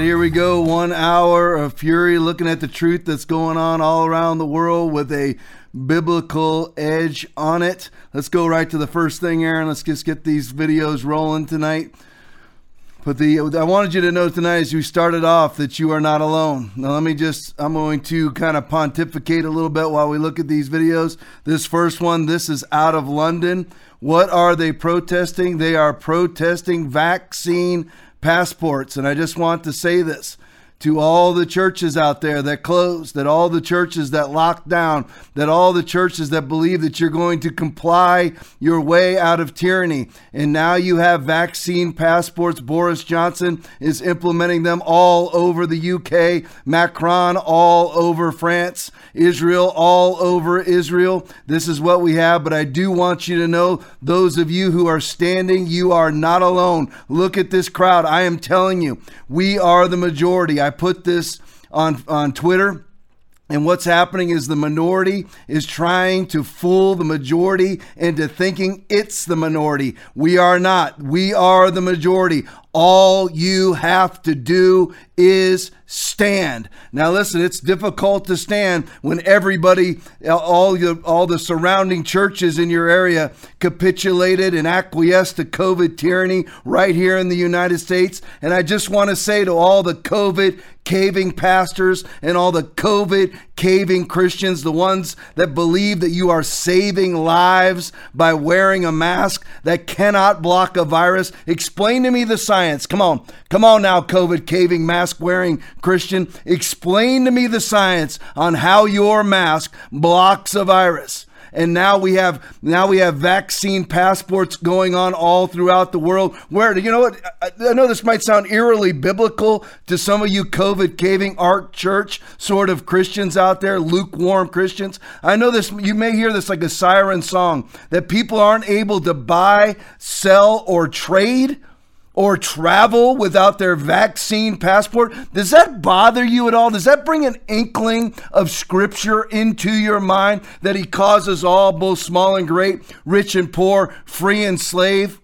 right, here we go. One hour of fury looking at the truth that's going on all around the world with a biblical edge on it. Let's go right to the first thing, Aaron. Let's just get these videos rolling tonight. But the I wanted you to know tonight as we started off that you are not alone. Now let me just I'm going to kind of pontificate a little bit while we look at these videos. This first one, this is out of London. What are they protesting? They are protesting vaccine passports. And I just want to say this to all the churches out there that closed, that all the churches that locked down, that all the churches that believe that you're going to comply your way out of tyranny. And now you have vaccine passports. Boris Johnson is implementing them all over the UK, Macron all over France, Israel all over Israel. This is what we have, but I do want you to know those of you who are standing, you are not alone. Look at this crowd. I am telling you, we are the majority. I I put this on on Twitter. And what's happening is the minority is trying to fool the majority into thinking it's the minority. We are not. We are the majority. All you have to do is stand. Now listen, it's difficult to stand when everybody all the all the surrounding churches in your area capitulated and acquiesced to COVID tyranny right here in the United States. And I just want to say to all the COVID caving pastors and all the COVID caving Christians, the ones that believe that you are saving lives by wearing a mask that cannot block a virus, explain to me the science. Come on. Come on now, COVID caving mask wearing Christian. Explain to me the science on how your mask blocks a virus and now we have now we have vaccine passports going on all throughout the world. Where do you know what? I know this might sound eerily biblical to some of you COVID caving ark church sort of Christians out there, lukewarm Christians. I know this. You may hear this like a siren song that people aren't able to buy, sell, or trade or travel without their vaccine passport. Does that bother you at all? Does that bring an inkling of scripture into your mind that he causes all, both small and great, rich and poor, free and slave?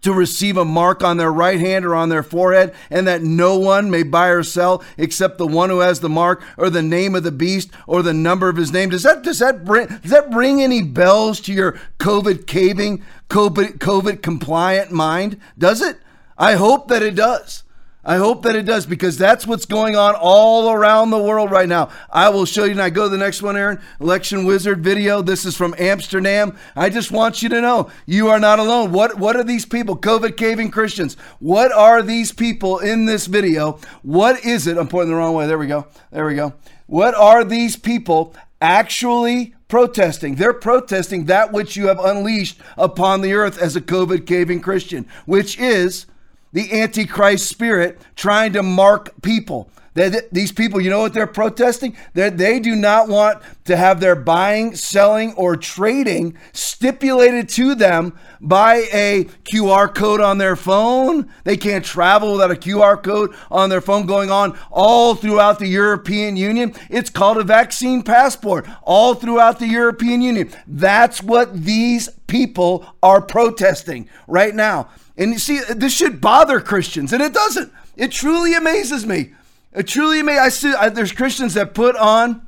to receive a mark on their right hand or on their forehead, and that no one may buy or sell except the one who has the mark or the name of the beast or the number of his name. Does that does that bring does that ring any bells to your COVID caving, COVID COVID compliant mind? Does it? I hope that it does. I hope that it does because that's what's going on all around the world right now. I will show you. And I go to the next one, Aaron. Election Wizard video. This is from Amsterdam. I just want you to know you are not alone. What what are these people? COVID caving Christians. What are these people in this video? What is it? I'm pointing the wrong way. There we go. There we go. What are these people actually protesting. They're protesting that which you have unleashed upon the earth as a COVID caving Christian, which is the Antichrist spirit trying to mark people. They, these people, you know what they're protesting? They're, they do not want to have their buying, selling, or trading stipulated to them by a QR code on their phone. They can't travel without a QR code on their phone going on all throughout the European Union. It's called a vaccine passport all throughout the European Union. That's what these people are protesting right now. And you see, this should bother Christians, and it doesn't. It truly amazes me. It truly amazes. I see I, there's Christians that put on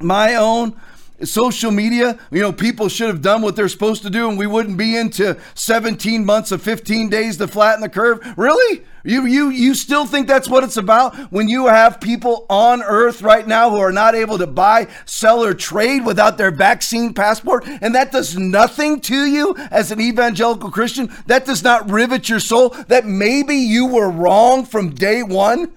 my own social media. You know, people should have done what they're supposed to do, and we wouldn't be into 17 months of 15 days to flatten the curve. Really? You you you still think that's what it's about when you have people on earth right now who are not able to buy, sell or trade without their vaccine passport and that does nothing to you as an evangelical Christian? That does not rivet your soul that maybe you were wrong from day 1?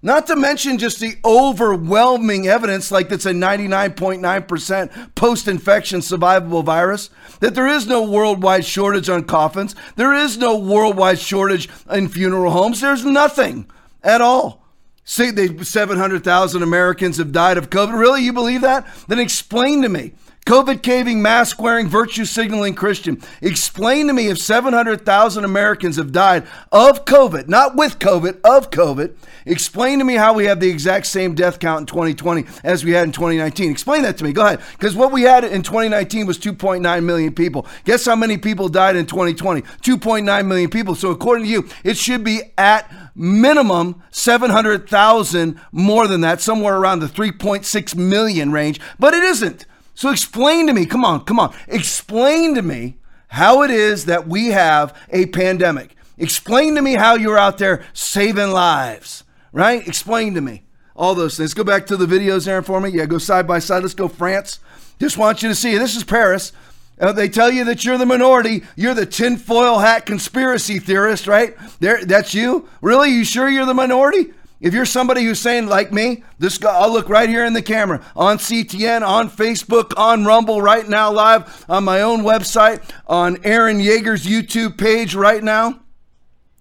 Not to mention just the overwhelming evidence, like that's a 99.9% post infection survivable virus, that there is no worldwide shortage on coffins. There is no worldwide shortage in funeral homes. There's nothing at all. See, 700,000 Americans have died of COVID. Really? You believe that? Then explain to me. COVID caving, mask wearing, virtue signaling Christian. Explain to me if 700,000 Americans have died of COVID, not with COVID, of COVID. Explain to me how we have the exact same death count in 2020 as we had in 2019. Explain that to me. Go ahead. Because what we had in 2019 was 2.9 million people. Guess how many people died in 2020? 2.9 million people. So according to you, it should be at minimum 700,000 more than that, somewhere around the 3.6 million range, but it isn't. So explain to me, come on, come on, explain to me how it is that we have a pandemic. Explain to me how you're out there saving lives, right? Explain to me all those things. Go back to the videos there for me. Yeah, go side by side. Let's go France. Just want you to see. This is Paris. Uh, they tell you that you're the minority. You're the tinfoil hat conspiracy theorist, right? There, that's you. Really? You sure you're the minority? If you're somebody who's saying, like me, this guy, I'll look right here in the camera on CTN, on Facebook, on Rumble right now, live on my own website, on Aaron Yeager's YouTube page right now.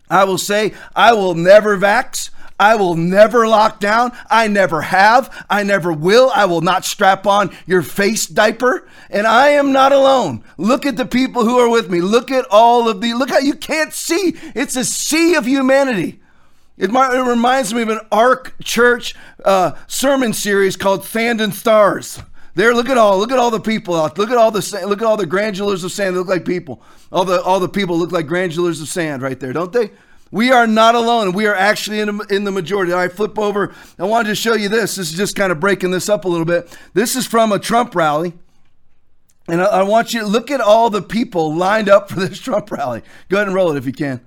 I will say, I will never vax. I will never lock down. I never have. I never will. I will not strap on your face diaper. And I am not alone. Look at the people who are with me. Look at all of the, look how you can't see. It's a sea of humanity. It, it reminds me of an Ark Church uh, sermon series called Sand and Stars. There, look at all, look at all the people out. Look at all the, look at all the granulars of sand. They look like people. All the, all the people look like granulars of sand right there, don't they? We are not alone. We are actually in, in the majority. I flip over. I wanted to show you this. This is just kind of breaking this up a little bit. This is from a Trump rally. And I, I want you to look at all the people lined up for this Trump rally. Go ahead and roll it if you can.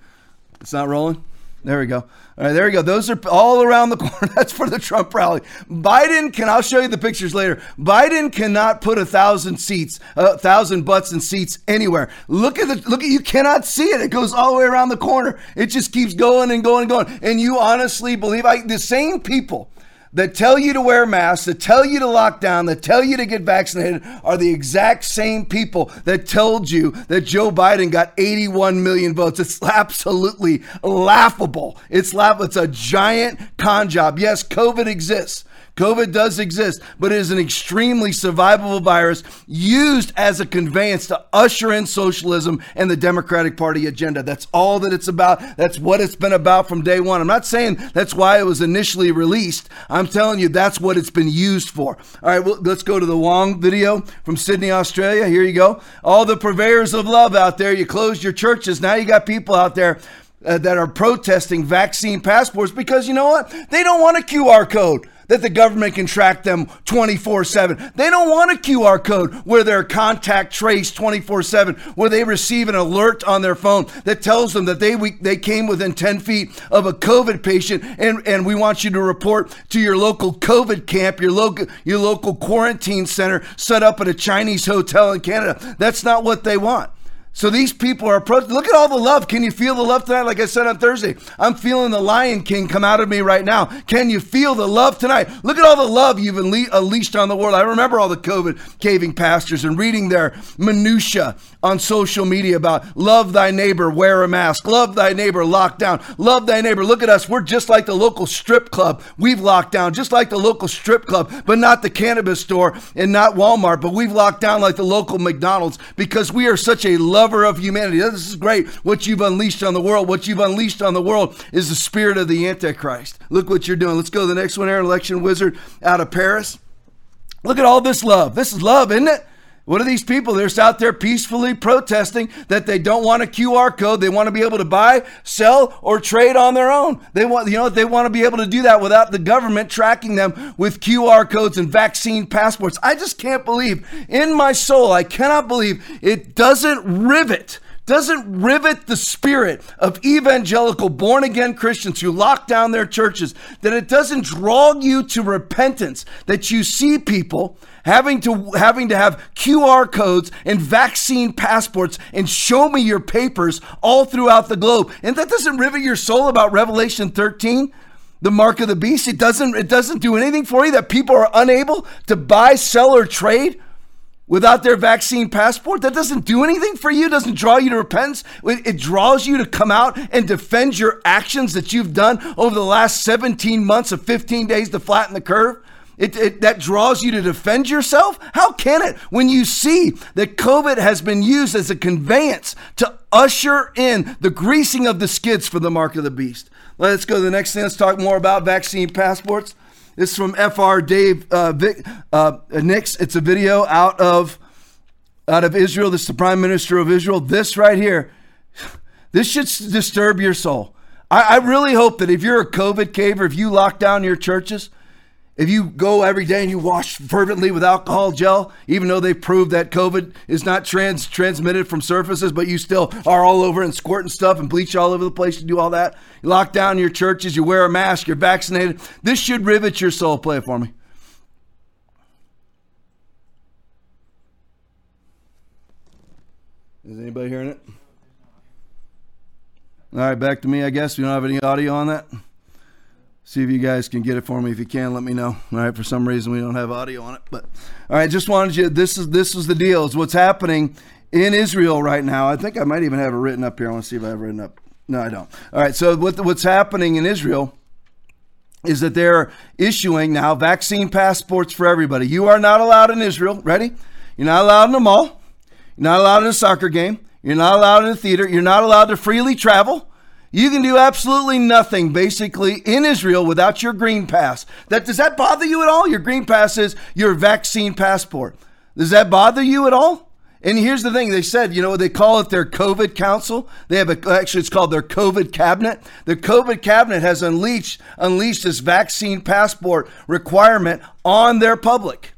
It's not rolling. There we go. All right, there we go. Those are all around the corner. That's for the Trump rally. Biden can, I'll show you the pictures later. Biden cannot put a thousand seats, a thousand butts and seats anywhere. Look at the, look at, you cannot see it. It goes all the way around the corner. It just keeps going and going and going. And you honestly believe, I, the same people that tell you to wear masks, that tell you to lock down, that tell you to get vaccinated are the exact same people that told you that Joe Biden got 81 million votes. It's absolutely laughable. It's laugh. It's a giant con job. Yes, COVID exists. COVID does exist, but it is an extremely survivable virus used as a conveyance to usher in socialism and the Democratic Party agenda. That's all that it's about. That's what it's been about from day one. I'm not saying that's why it was initially released. I'm telling you that's what it's been used for. All right, well, let's go to the Wong video from Sydney, Australia. Here you go. All the purveyors of love out there, you closed your churches. Now you got people out there uh, that are protesting vaccine passports because you know what? They don't want a QR code that the government can track them 24 7. They don't want a QR code where they're contact traced 24 7, where they receive an alert on their phone that tells them that they, we, they came within 10 feet of a COVID patient and, and we want you to report to your local COVID camp, your local, your local quarantine center set up at a Chinese hotel in Canada. That's not what they want. So these people are approaching. Look at all the love. Can you feel the love tonight? Like I said on Thursday, I'm feeling the Lion King come out of me right now. Can you feel the love tonight? Look at all the love you've unleashed on the world. I remember all the COVID caving pastors and reading their minutia on social media about love thy neighbor, wear a mask, love thy neighbor, lock down, love thy neighbor. Look at us. We're just like the local strip club. We've locked down, just like the local strip club, but not the cannabis store and not Walmart, but we've locked down like the local McDonald's because we are such a lover of humanity. This is great. What you've unleashed on the world, what you've unleashed on the world is the spirit of the Antichrist. Look what you're doing. Let's go to the next one, Aaron Election Wizard out of Paris. Look at all this love. This is love, isn't it? What are these people? They're just out there peacefully protesting that they don't want a QR code. They want to be able to buy, sell, or trade on their own. They want, you know, they want to be able to do that without the government tracking them with QR codes and vaccine passports. I just can't believe in my soul, I cannot believe it doesn't rivet doesn't rivet the spirit of evangelical born again Christians who lock down their churches, that it doesn't draw you to repentance, that you see people having to having to have QR codes and vaccine passports and show me your papers all throughout the globe. And that doesn't rivet your soul about Revelation 13 the mark of the beast it doesn't it doesn't do anything for you that people are unable to buy sell or trade without their vaccine passport. That doesn't do anything for you, doesn't draw you to repentance. It draws you to come out and defend your actions that you've done over the last 17 months of 15 days to flatten the curve. It, it, that draws you to defend yourself? How can it when you see that COVID has been used as a conveyance to usher in the greasing of the skids for the mark of the beast? Let's go to the next thing. Let's talk more about vaccine passports. This is from FR Dave uh, Vic, uh, Nix. It's a video out of out of Israel. This is the Prime Minister of Israel. This right here, this should disturb your soul. I, I really hope that if you're a COVID caver, if you lock down your churches, if you go every day and you wash fervently with alcohol gel, even though they've proved that COVID is not trans transmitted from surfaces, but you still are all over and squirting stuff and bleach all over the place, you do all that. You lock down your churches, you wear a mask, you're vaccinated. This should rivet your soul. Play it for me. Is anybody hearing it? All right, back to me, I guess. We don't have any audio on that. See if you guys can get it for me. If you can, let me know. All right. For some reason, we don't have audio on it, but all right. Just wanted you. This is this is the deal. Is what's happening in Israel right now. I think I might even have it written up here. I want to see if I have it written up. No, I don't. All right. So what, what's happening in Israel is that they're issuing now vaccine passports for everybody. You are not allowed in Israel. Ready? You're not allowed in a mall. You're not allowed in a soccer game. You're not allowed in a theater. You're not allowed to freely travel. You can do absolutely nothing basically in Israel without your green pass. That does that bother you at all? Your green pass is your vaccine passport. Does that bother you at all? And here's the thing they said, you know, they call it their COVID council. They have a, actually, it's called their COVID cabinet. The COVID cabinet has unleashed, unleashed this vaccine passport requirement on their public.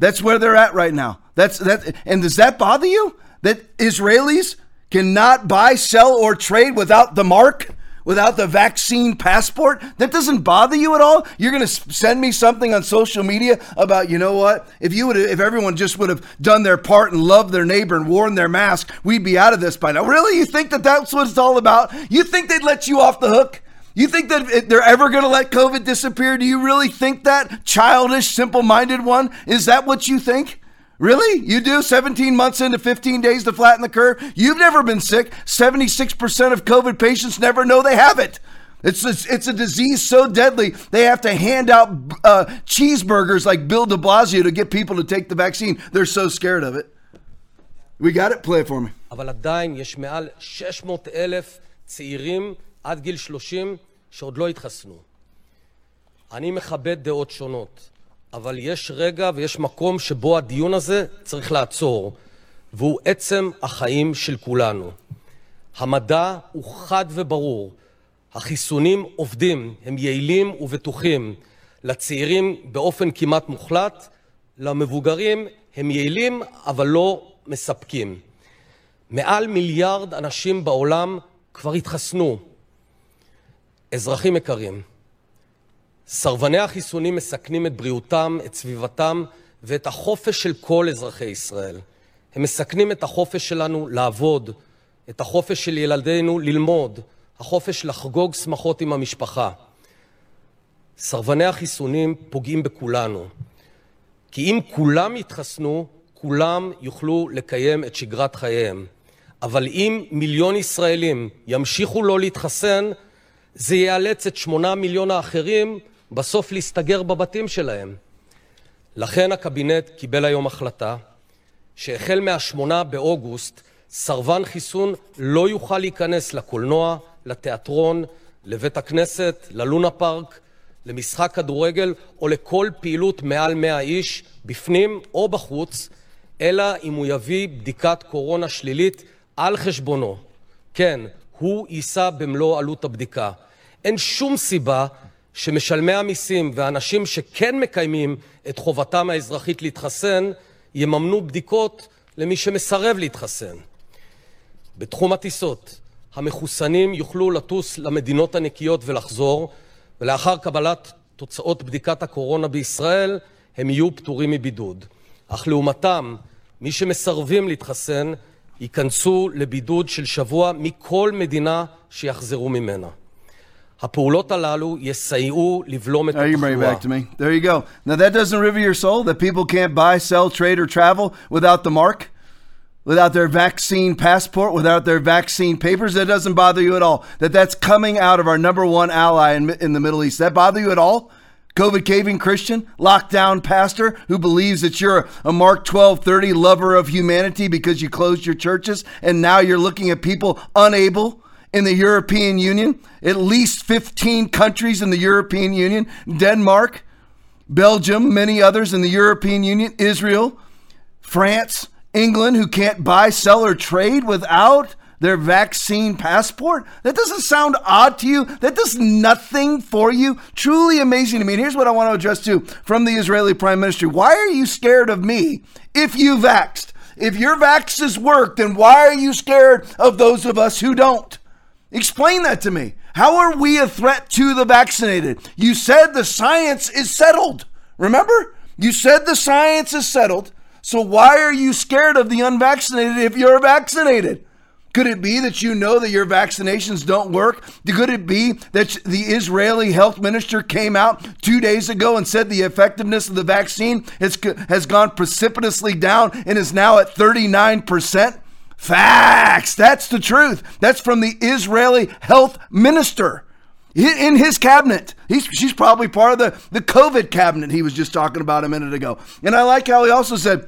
That's where they're at right now. That's that. And does that bother you? That Israelis cannot buy, sell, or trade without the mark, without the vaccine passport? That doesn't bother you at all? You're going to send me something on social media about, you know what? If you would, if everyone just would have done their part and loved their neighbor and worn their mask, we'd be out of this by now. Really? You think that that's what it's all about? You think they'd let you off the hook? You think that they're ever going to let COVID disappear? Do you really think that? Childish, simple minded one? Is that what you think? Really? You do? 17 months into 15 days to flatten the curve? You've never been sick. 76% of COVID patients never know they have it. It's a, it's a disease so deadly, they have to hand out uh, cheeseburgers like Bill de Blasio to get people to take the vaccine. They're so scared of it. We got it? Play it for me. אבל עדיין יש מעל 600 אלף צעירים עד גיל 30 שעוד לא התחסנו. אני מכבד דעות שונות. אבל יש רגע ויש מקום שבו הדיון הזה צריך לעצור, והוא עצם החיים של כולנו. המדע הוא חד וברור. החיסונים עובדים, הם יעילים ובטוחים. לצעירים באופן כמעט מוחלט, למבוגרים הם יעילים אבל לא מספקים. מעל מיליארד אנשים בעולם כבר התחסנו. אזרחים יקרים, סרבני החיסונים מסכנים את בריאותם, את סביבתם ואת החופש של כל אזרחי ישראל. הם מסכנים את החופש שלנו לעבוד, את החופש של ילדינו ללמוד, החופש לחגוג שמחות עם המשפחה. סרבני החיסונים פוגעים בכולנו, כי אם כולם יתחסנו, כולם יוכלו לקיים את שגרת חייהם. אבל אם מיליון ישראלים ימשיכו לא להתחסן, זה יאלץ את שמונה מיליון האחרים בסוף להסתגר בבתים שלהם. לכן הקבינט קיבל היום החלטה שהחל מה-8 באוגוסט סרבן חיסון לא יוכל להיכנס לקולנוע, לתיאטרון, לבית הכנסת, ללונה פארק, למשחק כדורגל או לכל פעילות מעל 100 איש, בפנים או בחוץ, אלא אם הוא יביא בדיקת קורונה שלילית על חשבונו. כן, הוא יישא במלוא עלות הבדיקה. אין שום סיבה שמשלמי המיסים והאנשים שכן מקיימים את חובתם האזרחית להתחסן יממנו בדיקות למי שמסרב להתחסן. בתחום הטיסות, המחוסנים יוכלו לטוס למדינות הנקיות ולחזור, ולאחר קבלת תוצאות בדיקת הקורונה בישראל הם יהיו פטורים מבידוד. אך לעומתם, מי שמסרבים להתחסן ייכנסו לבידוד של שבוע מכל מדינה שיחזרו ממנה. הפעולות הללו יסייעו לבלום את Now you bring it התחלואה. back to me. There you go. Now that doesn't river your soul that people can't buy, sell, trade, or travel without the mark, without their vaccine passport, without their vaccine papers. That doesn't bother you at all. That that's coming out of our number one ally in, in the Middle East. That bother you at all? COVID caving Christian, lockdown pastor who believes that you're a Mark 12 30 lover of humanity because you closed your churches and now you're looking at people unable in the European Union, at least 15 countries in the European Union, Denmark, Belgium, many others in the European Union, Israel, France, England, who can't buy, sell, or trade without their vaccine passport? That doesn't sound odd to you? That does nothing for you? Truly amazing to me. And here's what I want to address to from the Israeli Prime Minister. Why are you scared of me if you vaxed? If your vaxes work, then why are you scared of those of us who don't? Explain that to me. How are we a threat to the vaccinated? You said the science is settled. Remember? You said the science is settled. So why are you scared of the unvaccinated if you're vaccinated? Could it be that you know that your vaccinations don't work? Could it be that the Israeli health minister came out two days ago and said the effectiveness of the vaccine has, has gone precipitously down and is now at 39%? Facts. That's the truth. That's from the Israeli health minister in his cabinet. He's, she's probably part of the, the COVID cabinet he was just talking about a minute ago. And I like how he also said,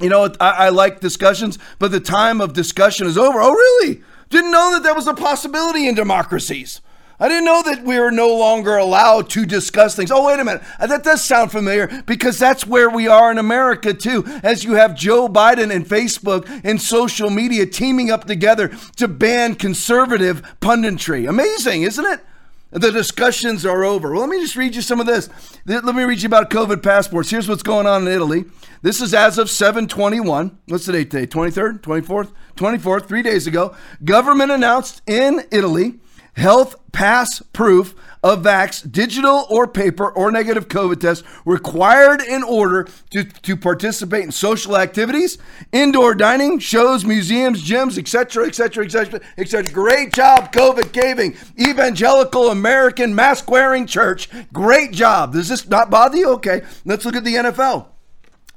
you know, I, I like discussions, but the time of discussion is over. Oh, really? Didn't know that that was a possibility in democracies. I didn't know that we were no longer allowed to discuss things. Oh, wait a minute. That does sound familiar because that's where we are in America, too. As you have Joe Biden and Facebook and social media teaming up together to ban conservative punditry. Amazing, isn't it? The discussions are over. Well, let me just read you some of this. Let me read you about COVID passports. Here's what's going on in Italy. This is as of 721. What's the date today? 23rd, 24th, 24th, three days ago. Government announced in Italy health pass proof of vax, digital or paper or negative COVID test required in order to, to participate in social activities, indoor dining, shows, museums, gyms, etc., etc., etc., etc. Great job, COVID caving, evangelical American mask wearing church. Great job. Does this not bother you? Okay, let's look at the NFL.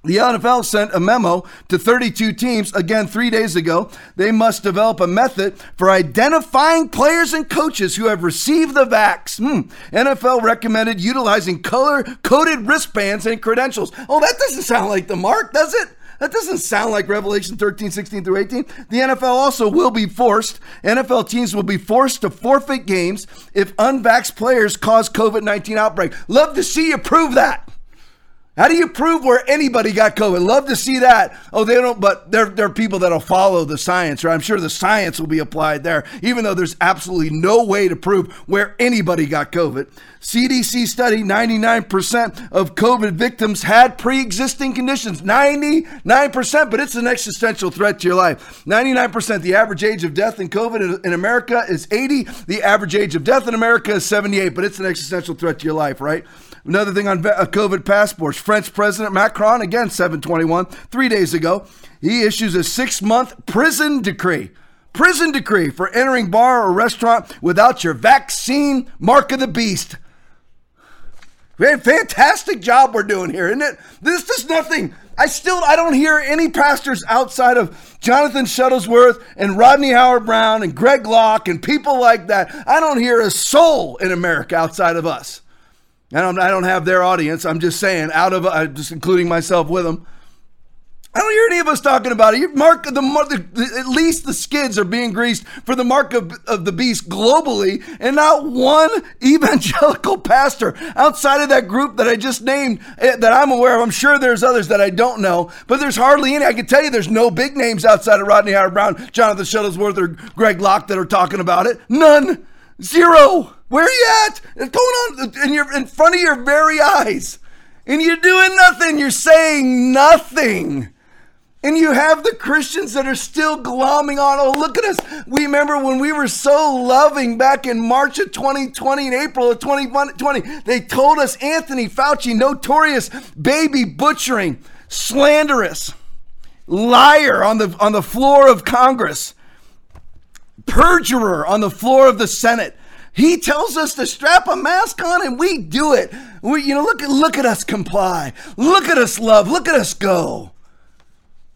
The NFL sent a memo to 32 teams again three days ago. They must develop a method for identifying players and coaches who have received the vax. Hmm. NFL recommended utilizing color coded wristbands and credentials. Oh, that doesn't sound like the mark, does it? That doesn't sound like Revelation 13, 16 through 18. The NFL also will be forced, NFL teams will be forced to forfeit games if unvaxxed players cause COVID 19 outbreak. Love to see you prove that. How do you prove where anybody got COVID? Love to see that. Oh, they don't, but there, there are people that'll follow the science, or I'm sure the science will be applied there, even though there's absolutely no way to prove where anybody got COVID. CDC study 99% of COVID victims had pre existing conditions. 99%, but it's an existential threat to your life. 99%. The average age of death in COVID in America is 80. The average age of death in America is 78, but it's an existential threat to your life, right? Another thing on uh, COVID passports. French President Macron, again, 721, three days ago, he issues a six month prison decree. Prison decree for entering bar or restaurant without your vaccine mark of the beast. Fantastic job we're doing here, isn't it? This is nothing. I still I don't hear any pastors outside of Jonathan Shuttlesworth and Rodney Howard-Browne and Greg Locke and people like that. I don't hear a soul in America outside of us. I don't, I don't have their audience. I'm just saying, out of, uh, just including myself with them. I don't hear any of us talking about it. Mark the, the, at least the skids are being greased for the mark of, of the beast globally, and not one evangelical pastor outside of that group that I just named eh, that I'm aware of. I'm sure there's others that I don't know, but there's hardly any. I can tell you there's no big names outside of Rodney Howard-Browne, Jonathan Shuttlesworth, or Greg Locke that are talking about it. None. Zero. Where are you at? It's going on in your in front of your very eyes. And you're doing nothing. You're saying nothing. And you have the Christians that are still glomming on. Oh, look at us. We remember when we were so loving back in March of 2020 and April of 2020. They told us Anthony Fauci, notorious baby butchering, slanderous, liar on the, on the floor of Congress perjurer on the floor of the Senate. He tells us to strap a mask on and we do it. We, you know, look, look at us comply. Look at us love. Look at us go.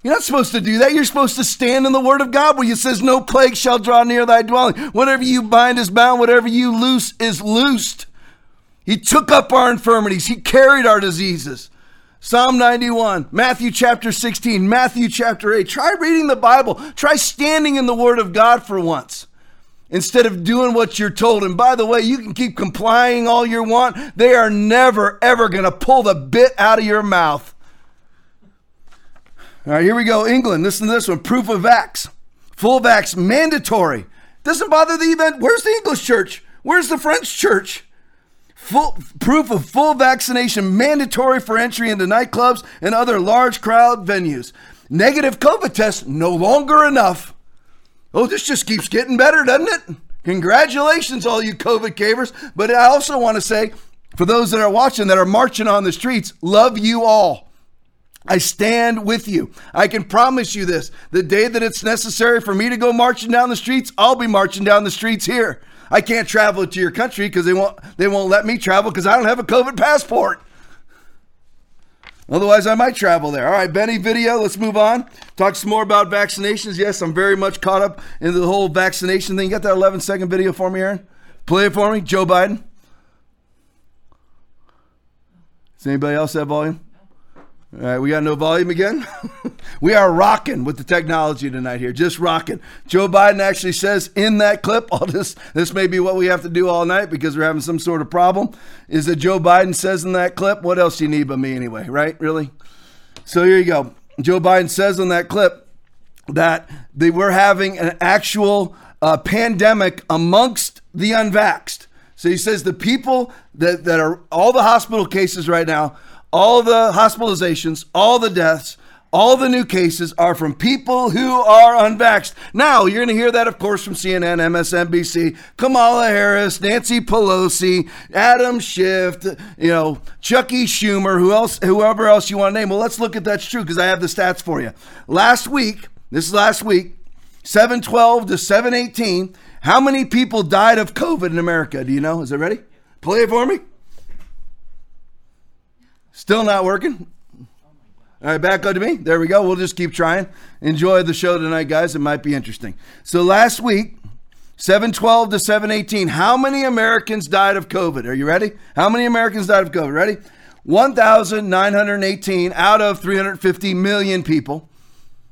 You're not supposed to do that. You're supposed to stand in the word of God where it says, No plague shall draw near thy dwelling. Whatever you bind is bound, whatever you loose is loosed. He took up our infirmities. He carried our diseases. Psalm 91, Matthew chapter 16, Matthew chapter 8. Try reading the Bible. Try standing in the Word of God for once instead of doing what you're told. And by the way, you can keep complying all you want. They are never, ever going to pull the bit out of your mouth. All right, here we go. England, listen to this one. Proof of vax. Full vax mandatory. Doesn't bother the event. Where's the English church? Where's the French church? Full proof of full vaccination mandatory for entry into nightclubs and other large crowd venues. Negative COVID test no longer enough. Oh, this just keeps getting better, doesn't it? Congratulations, all you COVID cavers. But I also want to say, for those that are watching that are marching on the streets, love you all. I stand with you. I can promise you this the day that it's necessary for me to go marching down the streets, I'll be marching down the streets here. I can't travel to your country because they won't they won't let me travel because I don't have a COVID passport. Otherwise, I might travel there. All right, Benny, video. Let's move on. Talk some more about vaccinations. Yes, I'm very much caught up in the whole vaccination thing. You got that 11 second video for me, Aaron? Play it for me. Joe Biden. Does anybody else have volume? All right, we got no volume again. we are rocking with the technology tonight here, just rocking. Joe Biden actually says in that clip, all this this may be what we have to do all night because we're having some sort of problem. Is that Joe Biden says in that clip, what else do you need but me anyway, right? Really? So here you go. Joe Biden says in that clip that they were having an actual uh, pandemic amongst the unvaxxed. So he says the people that, that are all the hospital cases right now all the hospitalizations, all the deaths, all the new cases are from people who are unvaxxed. Now, you're going to hear that, of course, from CNN, MSNBC, Kamala Harris, Nancy Pelosi, Adam Schiff, you know, Chucky Schumer, who else, whoever else you want to name. Well, let's look at that's true because I have the stats for you. Last week, this is last week, 712 to 718, how many people died of COVID in America? Do you know? Is it ready? Play it for me. Still not working? All right, back up to me. There we go. We'll just keep trying. Enjoy the show tonight, guys. It might be interesting. So last week, 712 to 718, how many Americans died of COVID? Are you ready? How many Americans died of COVID? Ready? 1,918 out of 350 million people.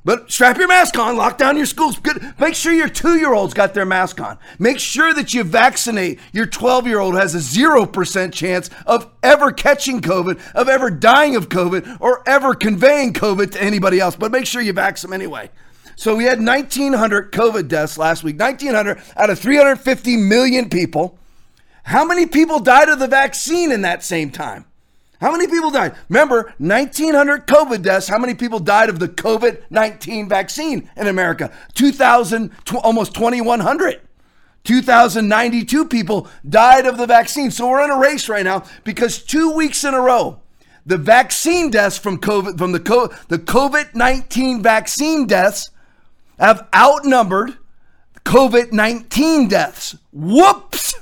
But strap your mask on, lock down your schools. Good. Make sure your two year olds got their mask on. Make sure that you vaccinate. Your 12 year old has a 0% chance of ever catching COVID, of ever dying of COVID, or ever conveying COVID to anybody else. But make sure you them anyway. So we had 1,900 COVID deaths last week, 1,900 out of 350 million people. How many people died of the vaccine in that same time? How many people died? Remember, 1,900 COVID deaths. How many people died of the COVID 19 vaccine in America? 2,000, almost 2,100. 2,092 people died of the vaccine. So we're in a race right now because two weeks in a row, the vaccine deaths from COVID, from the, the COVID 19 vaccine deaths have outnumbered COVID 19 deaths. Whoops!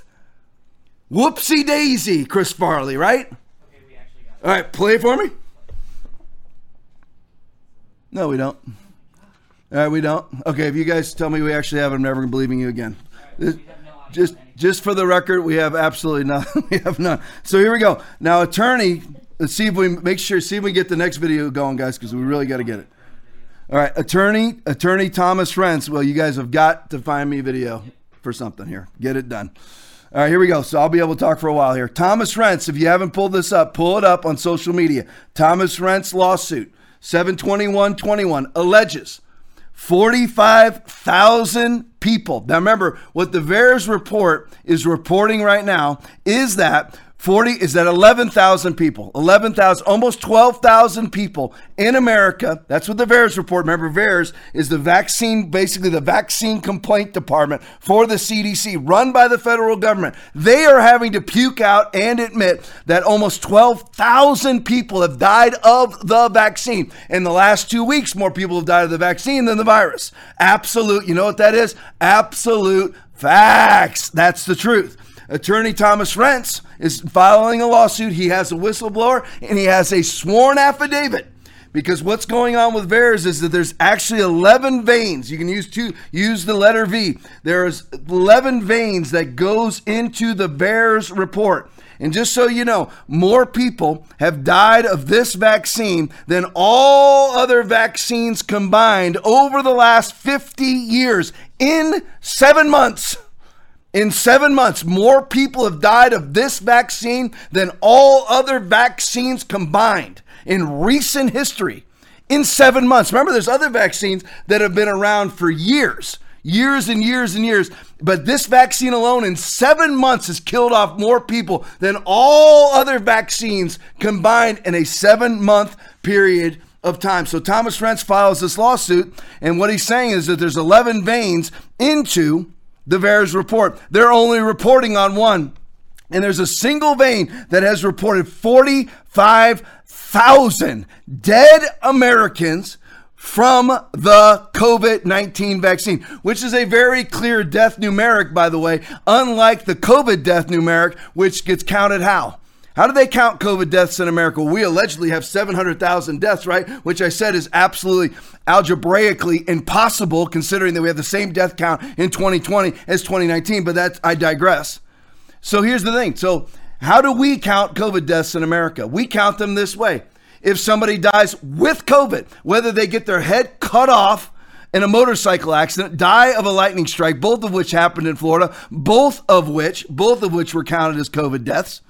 Whoopsie daisy, Chris Farley, right? All right, play for me. No, we don't. All right, we don't. Okay, if you guys tell me we actually have, I'm never believing you again. just, just for the record, we have absolutely none. we have none. So here we go. Now, attorney, let's see if we make sure, see if we get the next video going, guys, because we really got to get it. All right, attorney, attorney Thomas Renz. Well, you guys have got to find me video for something here. Get it done. All right, here we go. So I'll be able to talk for a while here. Thomas Renz, if you haven't pulled this up, pull it up on social media. Thomas Renz lawsuit, 72121, alleges 45,000 people. Now remember, what the VAERS report is reporting right now is that 40 is that 11,000 people, 11,000, almost 12,000 people in America. That's what the VAERS report. Remember, VAERS is the vaccine, basically the vaccine complaint department for the CDC, run by the federal government. They are having to puke out and admit that almost 12,000 people have died of the vaccine. In the last two weeks, more people have died of the vaccine than the virus. Absolute, you know what that is? Absolute facts. That's the truth. Attorney Thomas Renz is filing a lawsuit. He has a whistleblower and he has a sworn affidavit. Because what's going on with VAERS is that there's actually 11 veins. You can use two, use the letter V. There's 11 veins that goes into the VAERS report. And just so you know, more people have died of this vaccine than all other vaccines combined over the last 50 years in seven months. In seven months, more people have died of this vaccine than all other vaccines combined in recent history. In seven months. Remember, there's other vaccines that have been around for years, years and years and years. But this vaccine alone in seven months has killed off more people than all other vaccines combined in a seven month period of time. So Thomas Renz files this lawsuit, and what he's saying is that there's 11 veins into the VAERS report. They're only reporting on one. And there's a single vein that has reported 45,000 dead Americans from the COVID 19 vaccine, which is a very clear death numeric, by the way, unlike the COVID death numeric, which gets counted how? How do they count COVID deaths in America? We allegedly have 700,000 deaths, right? Which I said is absolutely algebraically impossible considering that we have the same death count in 2020 as 2019, but that I digress. So here's the thing. So how do we count COVID deaths in America? We count them this way. If somebody dies with COVID, whether they get their head cut off in a motorcycle accident, die of a lightning strike, both of which happened in Florida, both of which, both of which were counted as COVID deaths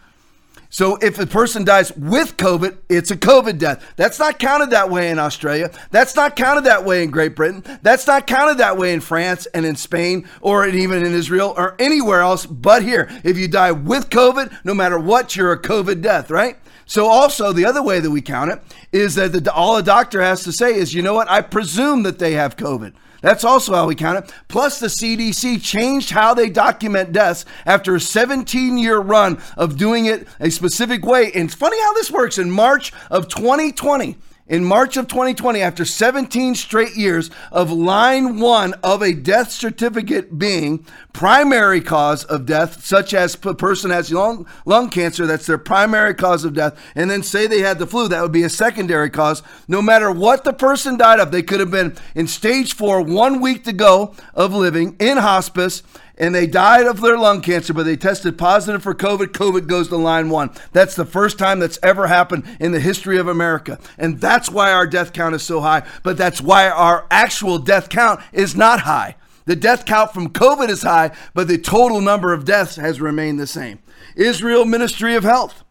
so if a person dies with COVID, it's a COVID death. That's not counted that way in Australia. That's not counted that way in Great Britain. That's not counted that way in France and in Spain or even in Israel or anywhere else but here. If you die with COVID, no matter what, you're a COVID death, right? So also the other way that we count it is that the, all a doctor has to say is, you know what? I presume that they have COVID. That's also how we count it. Plus, the CDC changed how they document deaths after a 17 year run of doing it a specific way. And it's funny how this works. In March of 2020, in March of 2020, after 17 straight years of line one of a death certificate being primary cause of death, such as a person has lung, lung cancer, that's their primary cause of death, and then say they had the flu, that would be a secondary cause. No matter what the person died of, they could have been in stage four, one week to go of living in hospice and they died of their lung cancer, but they tested positive for COVID. COVID goes to line one. That's the first time that's ever happened in the history of America. And that's why our death count is so high, but that's why our actual death count is not high. The death count from COVID is high, but the total number of deaths has remained the same. Israel Ministry of Health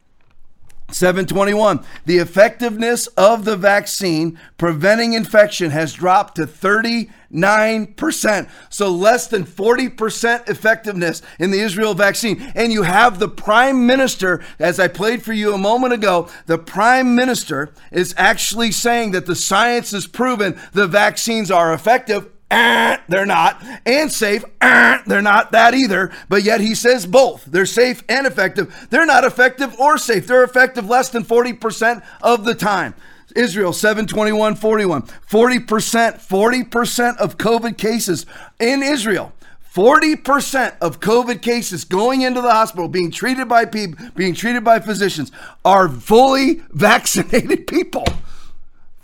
721. The effectiveness of the vaccine preventing infection has dropped to 39%. So less than 40% effectiveness in the Israel vaccine. And you have the prime minister, as I played for you a moment ago, the prime minister is actually saying that the science has proven the vaccines are effective uh, they're not. And safe, uh, they're not that either. But yet he says both. They're safe and effective. They're not effective or safe. They're effective less than 40% of the time. Israel 721 41. 40%, 40% of COVID cases in Israel. 40% of COVID cases going into the hospital, being treated by people, being treated by physicians, are fully vaccinated people.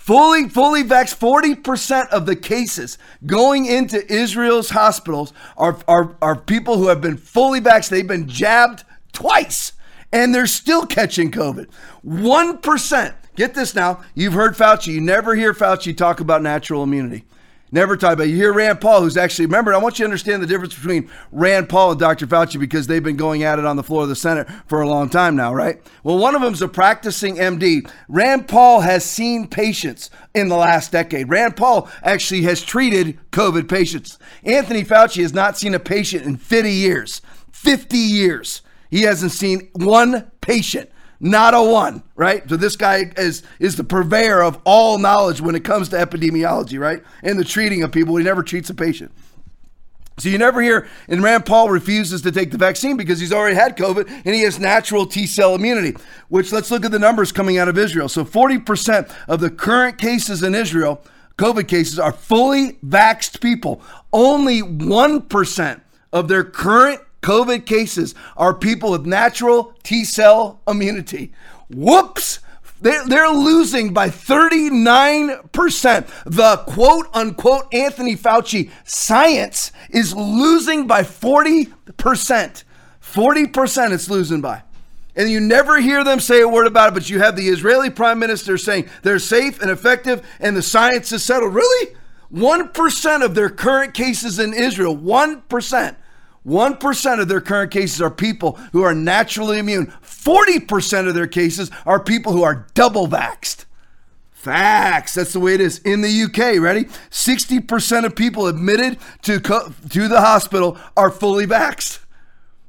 Fully, fully vaxxed, 40% of the cases going into Israel's hospitals are, are, are people who have been fully vaxxed. They've been jabbed twice and they're still catching COVID. 1%, get this now, you've heard Fauci. You never hear Fauci talk about natural immunity. Never talk about it. You hear Rand Paul, who's actually, remember, I want you to understand the difference between Rand Paul and Dr. Fauci because they've been going at it on the floor of the Senate for a long time now, right? Well, one of them's a practicing MD. Rand Paul has seen patients in the last decade. Rand Paul actually has treated COVID patients. Anthony Fauci has not seen a patient in 50 years. 50 years. He hasn't seen one patient not a one, right? So this guy is is the purveyor of all knowledge when it comes to epidemiology, right? And the treating of people. He never treats a patient. So you never hear, and Rand Paul refuses to take the vaccine because he's already had COVID and he has natural T cell immunity, which let's look at the numbers coming out of Israel. So 40% of the current cases in Israel, COVID cases, are fully vaxxed people. Only 1% of their current COVID cases are people with natural T cell immunity. Whoops! They're, losing by 39%. The quote unquote Anthony Fauci science is losing by 40%. 40% it's losing by. And you never hear them say a word about it, but you have the Israeli prime minister saying they're safe and effective and the science is settled. Really? 1% of their current cases in Israel, 1%. 1% of their current cases are people who are naturally immune. 40% of their cases are people who are double vaxxed. Facts. That's the way it is in the UK. Ready? 60% of people admitted to, co- to the hospital are fully vaxxed.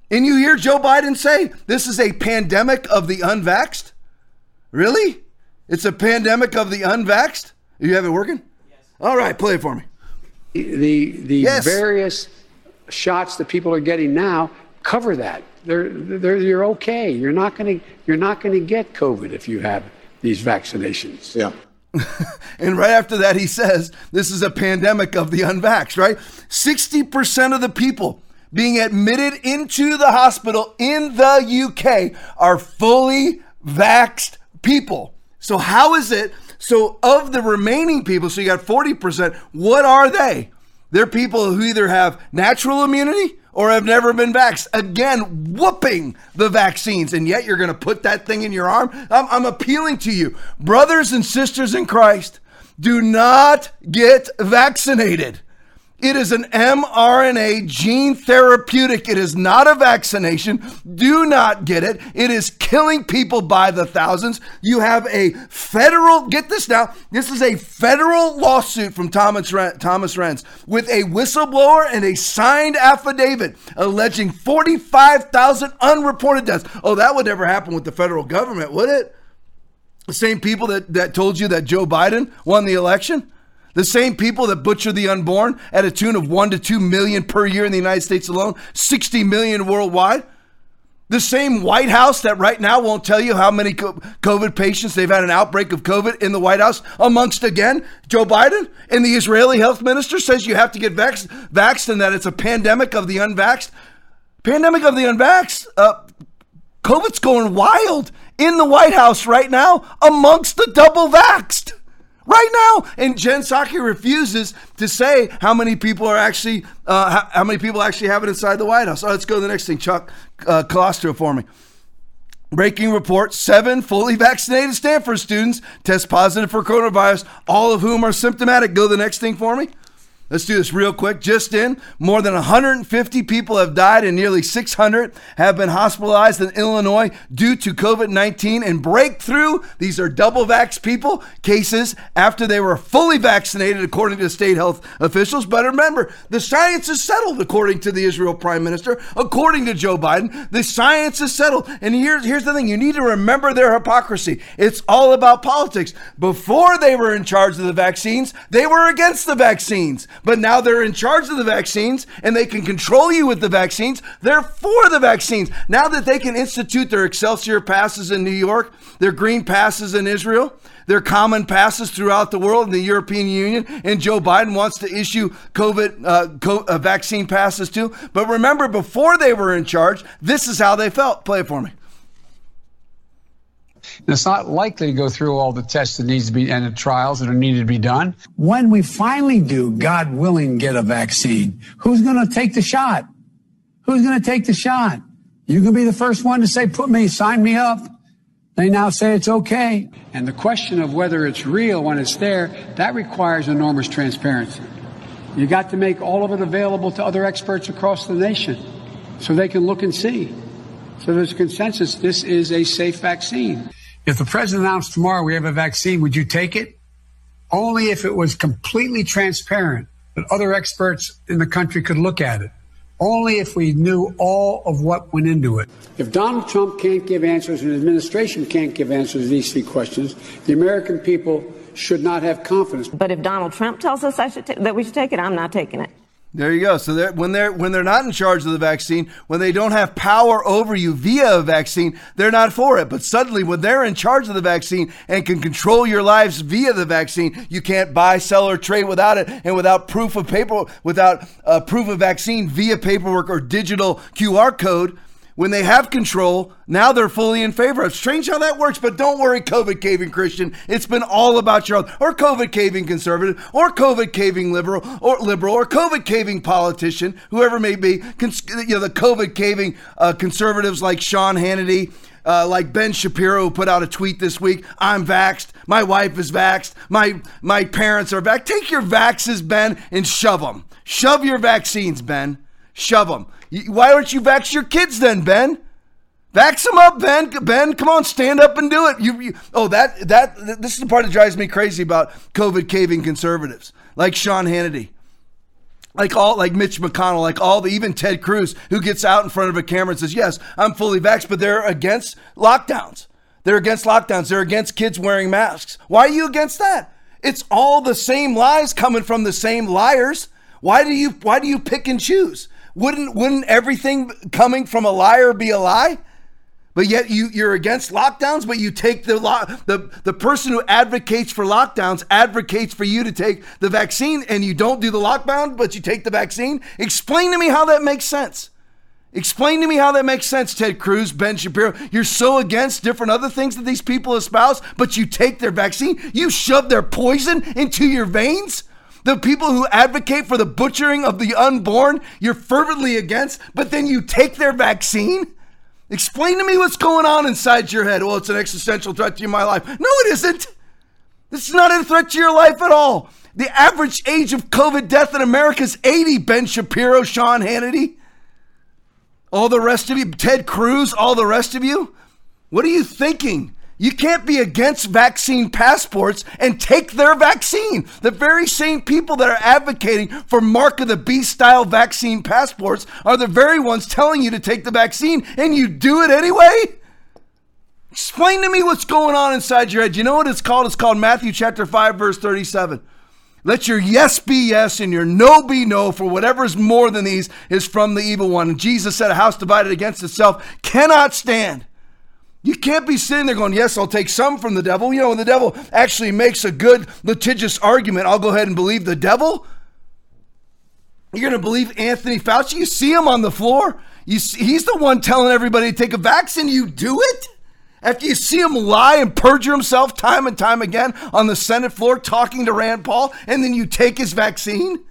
And you hear Joe Biden say this is a pandemic of the unvaxxed? Really? It's a pandemic of the unvaxxed? You have it working? Yes. All right, play it for me. The the yes. various shots that people are getting now cover that. They're, they're, you're okay. You're not going to you're not going to get COVID if you have these vaccinations. Yeah. and right after that, he says this is a pandemic of the unvaxxed. Right? Sixty percent of the people being admitted into the hospital in the UK are fully vaxxed people. So how is it? So of the remaining people, so you got 40%, what are they? They're people who either have natural immunity or have never been vaxxed. Again, whooping the vaccines. And yet you're going to put that thing in your arm. I'm, I'm appealing to you, brothers and sisters in Christ, do not get vaccinated. It is an mRNA gene therapeutic. It is not a vaccination. Do not get it. It is killing people by the thousands. You have a federal, get this now, this is a federal lawsuit from Thomas, Thomas Renz with a whistleblower and a signed affidavit alleging 45,000 unreported deaths. Oh, that would never happen with the federal government, would it? The same people that, that told you that Joe Biden won the election? The same people that butcher the unborn at a tune of one to two million per year in the United States alone, 60 million worldwide. The same White House that right now won't tell you how many COVID patients they've had an outbreak of COVID in the White House, amongst again Joe Biden and the Israeli health minister says you have to get vaxxed, vaxxed and that it's a pandemic of the unvaxxed. Pandemic of the unvaxxed. Uh, COVID's going wild in the White House right now amongst the double vaxxed right now. And Jen Psaki refuses to say how many people are actually, uh, how, how, many people actually have it inside the White House. let's go to the next thing. Chuck uh, Colostro for me. Breaking report seven fully vaccinated Stanford students test positive for coronavirus, all of whom are symptomatic. Go to the next thing for me. Let's do this real quick. Just in, more than 150 people have died and nearly 600 have been hospitalized in Illinois due to COVID 19 and breakthrough. These are double vax people, cases after they were fully vaccinated, according to state health officials. But remember, the science is settled, according to the Israel prime minister, according to Joe Biden. The science is settled. And here's, here's the thing you need to remember their hypocrisy. It's all about politics. Before they were in charge of the vaccines, they were against the vaccines but now they're in charge of the vaccines and they can control you with the vaccines. They're for the vaccines. Now that they can institute their Excelsior passes in New York, their green passes in Israel, their common passes throughout the world in the European Union, and Joe Biden wants to issue COVID uh, co- uh, vaccine passes too. But remember, before they were in charge, this is how they felt. Play it for me. And it's not likely to go through all the tests that needs to be and the trials that are needed to be done. When we finally do, God willing, get a vaccine, who's going to take the shot? Who's going to take the shot? You can be the first one to say, put me, sign me up. They now say it's okay. And the question of whether it's real when it's there, that requires enormous transparency. You got to make all of it available to other experts across the nation so they can look and see. So there's consensus this is a safe vaccine. If the president announced tomorrow we have a vaccine, would you take it? Only if it was completely transparent that other experts in the country could look at it. Only if we knew all of what went into it. If Donald Trump can't give answers and the administration can't give answers to these three questions, the American people should not have confidence. But if Donald Trump tells us that we should take it, I'm not taking it. There you go. So they're, when they're when they're not in charge of the vaccine, when they don't have power over you via a vaccine, they're not for it. But suddenly, when they're in charge of the vaccine and can control your lives via the vaccine, you can't buy, sell, or trade without it, and without proof of paper, without uh, proof of vaccine via paperwork or digital QR code when they have control, now they're fully in favor of. Strange how that works, but don't worry, COVID caving Christian. It's been all about your own, or COVID caving conservative, or COVID caving liberal, or liberal, or COVID caving politician, whoever may be. Cons- you know, the COVID caving uh, conservatives like Sean Hannity, uh, like Ben Shapiro who put out a tweet this week. I'm vaxxed. My wife is vaxxed. My my parents are vaxxed. Take your vaxes, Ben, and shove them. Shove your vaccines, Ben. Shove them. Why don't you vax your kids then, Ben? Vax them up, Ben. Ben, come on, stand up and do it. You, you, oh, that that this is the part that drives me crazy about COVID caving conservatives, like Sean Hannity, like all like Mitch McConnell, like all the even Ted Cruz, who gets out in front of a camera and says, "Yes, I'm fully vaxxed," but they're against lockdowns. They're against lockdowns. They're against kids wearing masks. Why are you against that? It's all the same lies coming from the same liars. Why do you why do you pick and choose? Wouldn't wouldn't everything coming from a liar be a lie? But yet you, you're against lockdowns, but you take the, lo- the the person who advocates for lockdowns advocates for you to take the vaccine, and you don't do the lockdown, but you take the vaccine. Explain to me how that makes sense. Explain to me how that makes sense, Ted Cruz, Ben Shapiro. You're so against different other things that these people espouse, but you take their vaccine. You shove their poison into your veins. The people who advocate for the butchering of the unborn, you're fervently against, but then you take their vaccine. Explain to me what's going on inside your head. Well, it's an existential threat to my life. No, it isn't. This is not a threat to your life at all. The average age of COVID death in America is 80. Ben Shapiro, Sean Hannity, all the rest of you, Ted Cruz, all the rest of you. What are you thinking? You can't be against vaccine passports and take their vaccine. The very same people that are advocating for Mark of the Beast style vaccine passports are the very ones telling you to take the vaccine, and you do it anyway? Explain to me what's going on inside your head. You know what it's called? It's called Matthew chapter 5, verse 37. Let your yes be yes and your no be no, for whatever is more than these is from the evil one. And Jesus said, A house divided against itself cannot stand. You can't be sitting there going, Yes, I'll take some from the devil. You know, when the devil actually makes a good litigious argument, I'll go ahead and believe the devil. You're going to believe Anthony Fauci? You see him on the floor. You see, he's the one telling everybody to take a vaccine. You do it? After you see him lie and perjure himself time and time again on the Senate floor talking to Rand Paul, and then you take his vaccine?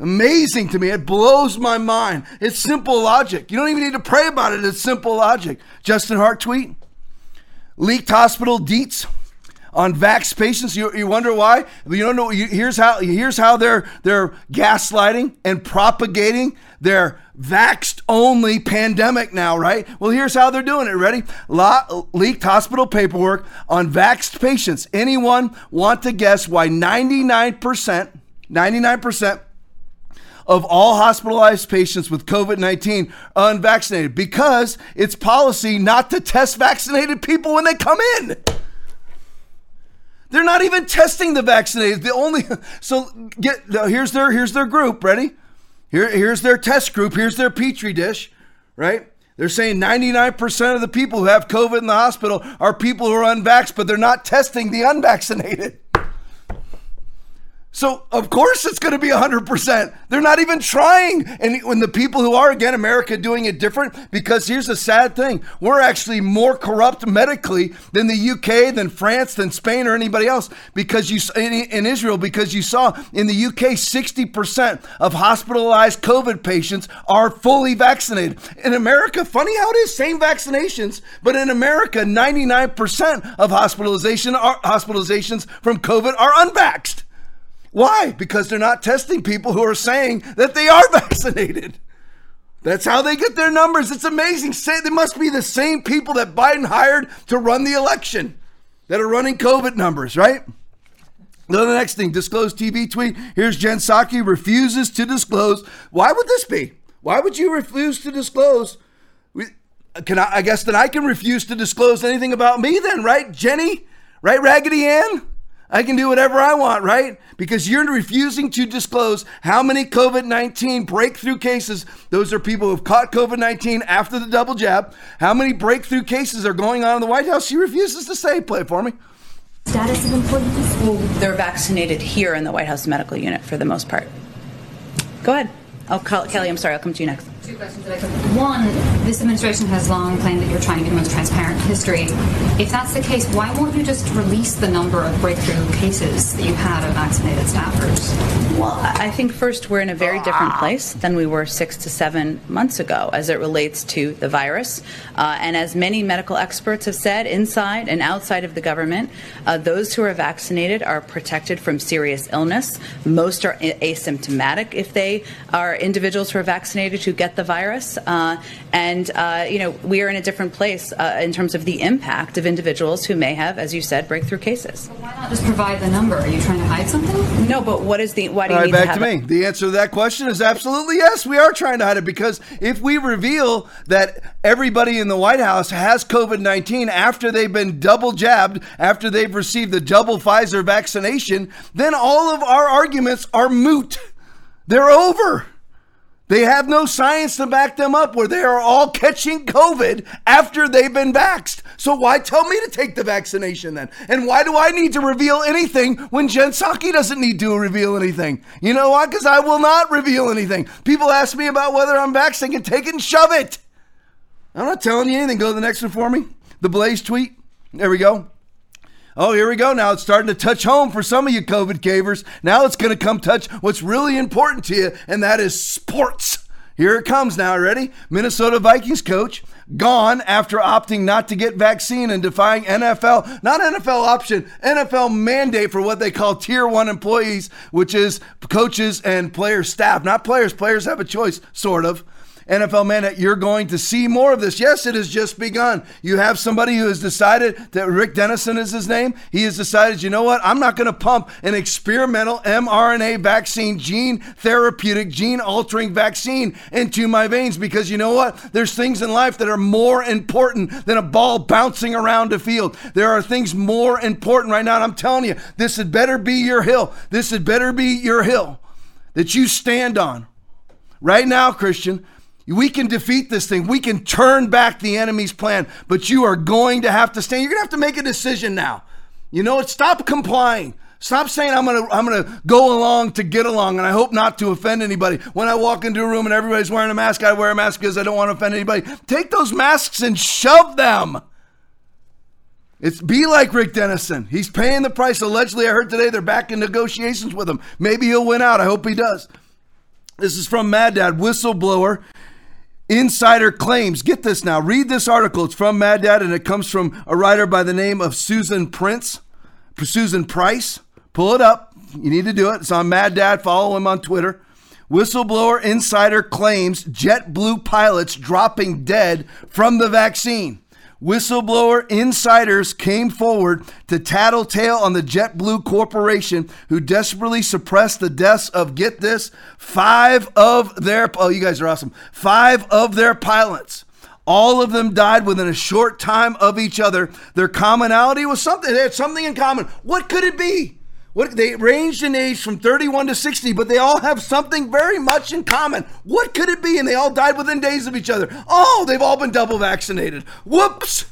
Amazing to me. It blows my mind. It's simple logic. You don't even need to pray about it. It's simple logic. Justin Hart tweet. Leaked hospital deets on vax patients. You, you wonder why? You don't know. You, here's how. Here's how they're they're gaslighting and propagating their vaxed only pandemic now. Right. Well, here's how they're doing it. Ready? La- leaked hospital paperwork on vaxed patients. Anyone want to guess why 99 percent 99 percent of all hospitalized patients with COVID 19 unvaccinated because it's policy not to test vaccinated people when they come in. They're not even testing the vaccinated. The only so get here's their here's their group. Ready? Here, here's their test group. Here's their petri dish. Right? They're saying 99% of the people who have COVID in the hospital are people who are unvaxxed, but they're not testing the unvaccinated. So of course it's going to be 100%. They're not even trying. And when the people who are again America doing it different because here's the sad thing. We're actually more corrupt medically than the UK, than France, than Spain or anybody else because you in, Israel because you saw in the UK 60% of hospitalized COVID patients are fully vaccinated. In America, funny how it is, same vaccinations, but in America 99% of hospitalization are hospitalizations from COVID are unvaxxed. Why? Because they're not testing people who are saying that they are vaccinated. That's how they get their numbers. It's amazing. Say they must be the same people that Biden hired to run the election that are running COVID numbers, right? Then the next thing, disclose TV tweet. Here's Jen Psaki refuses to disclose. Why would this be? Why would you refuse to disclose? Can I, I guess that I can refuse to disclose anything about me then, right, Jenny? Right, Raggedy Ann? I can do whatever I want, right? Because you're refusing to disclose how many COVID 19 breakthrough cases, those are people who have caught COVID 19 after the double jab, how many breakthrough cases are going on in the White House? She refuses to say. Play it for me. Status of employees? Well, they're vaccinated here in the White House medical unit for the most part. Go ahead. Call Kelly. I'm sorry. I'll come to you next. Two questions that I could. One, this administration has long claimed that you're trying to be the most transparent in history. If that's the case, why won't you just release the number of breakthrough cases that you had of vaccinated staffers? Well, I think first we're in a very different place than we were six to seven months ago as it relates to the virus. Uh, and as many medical experts have said, inside and outside of the government, uh, those who are vaccinated are protected from serious illness. Most are asymptomatic if they are individuals who are vaccinated who get the virus. Uh, and, uh, you know, we are in a different place uh, in terms of the impact of individuals who may have, as you said, breakthrough cases. But why not just provide the number? Are you trying to hide something? No, but what is the, why do you All right, need back to to, have me. The answer to that question is absolutely yes. We are trying to hide it because if we reveal that everybody in the White House has COVID 19 after they've been double jabbed, after they've received the double Pfizer vaccination, then all of our arguments are moot. They're over. They have no science to back them up where they are all catching COVID after they've been vaxxed. So why tell me to take the vaccination then? And why do I need to reveal anything when Jen Psaki doesn't need to reveal anything? You know why? Because I will not reveal anything. People ask me about whether I'm vaxxed and take it and shove it. I'm not telling you anything. Go to the next one for me. The Blaze tweet. There we go. Oh, here we go. Now it's starting to touch home for some of you COVID cavers. Now it's going to come touch what's really important to you, and that is sports. Here it comes now. Ready? Minnesota Vikings coach gone after opting not to get vaccine and defying NFL, not NFL option, NFL mandate for what they call tier one employees, which is coaches and player staff. Not players. Players have a choice, sort of. NFL man, you're going to see more of this. Yes, it has just begun. You have somebody who has decided that Rick Dennison is his name. He has decided, you know what? I'm not going to pump an experimental mRNA vaccine, gene therapeutic, gene altering vaccine into my veins because you know what? There's things in life that are more important than a ball bouncing around a field. There are things more important right now. And I'm telling you, this had better be your hill. This had better be your hill that you stand on. Right now, Christian, we can defeat this thing. We can turn back the enemy's plan, but you are going to have to stand. You're going to have to make a decision now. You know what? Stop complying. Stop saying I'm gonna I'm gonna go along to get along, and I hope not to offend anybody. When I walk into a room and everybody's wearing a mask, I wear a mask because I don't want to offend anybody. Take those masks and shove them. It's be like Rick Dennison. He's paying the price. Allegedly, I heard today they're back in negotiations with him. Maybe he'll win out. I hope he does. This is from Mad Dad, whistleblower. Insider claims. Get this now. Read this article. It's from Mad Dad, and it comes from a writer by the name of Susan Prince, Susan Price. Pull it up. You need to do it. It's on Mad Dad. Follow him on Twitter. Whistleblower insider claims JetBlue pilots dropping dead from the vaccine. Whistleblower insiders came forward to tattle tale on the JetBlue Corporation, who desperately suppressed the deaths of, get this, five of their, oh, you guys are awesome, five of their pilots. All of them died within a short time of each other. Their commonality was something, they had something in common. What could it be? What they ranged in age from 31 to 60, but they all have something very much in common. What could it be? And they all died within days of each other. Oh, they've all been double vaccinated. Whoops.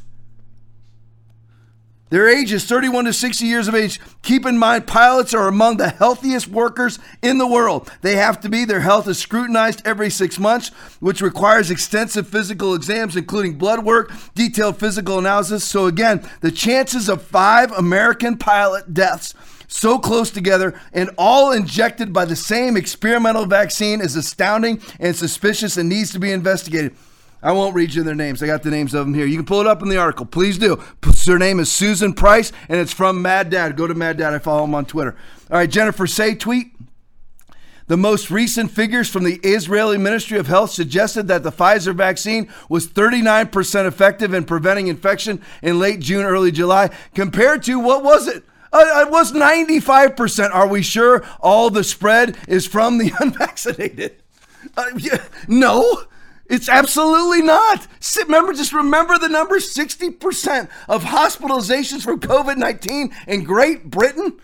Their age is 31 to 60 years of age. Keep in mind, pilots are among the healthiest workers in the world. They have to be. Their health is scrutinized every six months, which requires extensive physical exams, including blood work, detailed physical analysis. So, again, the chances of five American pilot deaths so close together and all injected by the same experimental vaccine is astounding and suspicious and needs to be investigated. I won't read you their names. I got the names of them here. You can pull it up in the article. Please do. Her name is Susan Price, and it's from Mad Dad. Go to Mad Dad. I follow him on Twitter. All right, Jennifer Sey tweet. The most recent figures from the Israeli Ministry of Health suggested that the Pfizer vaccine was 39% effective in preventing infection in late June, early July, compared to what was it? Uh, it was 95%. Are we sure all the spread is from the unvaccinated? Uh, yeah, no, it's absolutely not. Remember, just remember the number 60% of hospitalizations from COVID 19 in Great Britain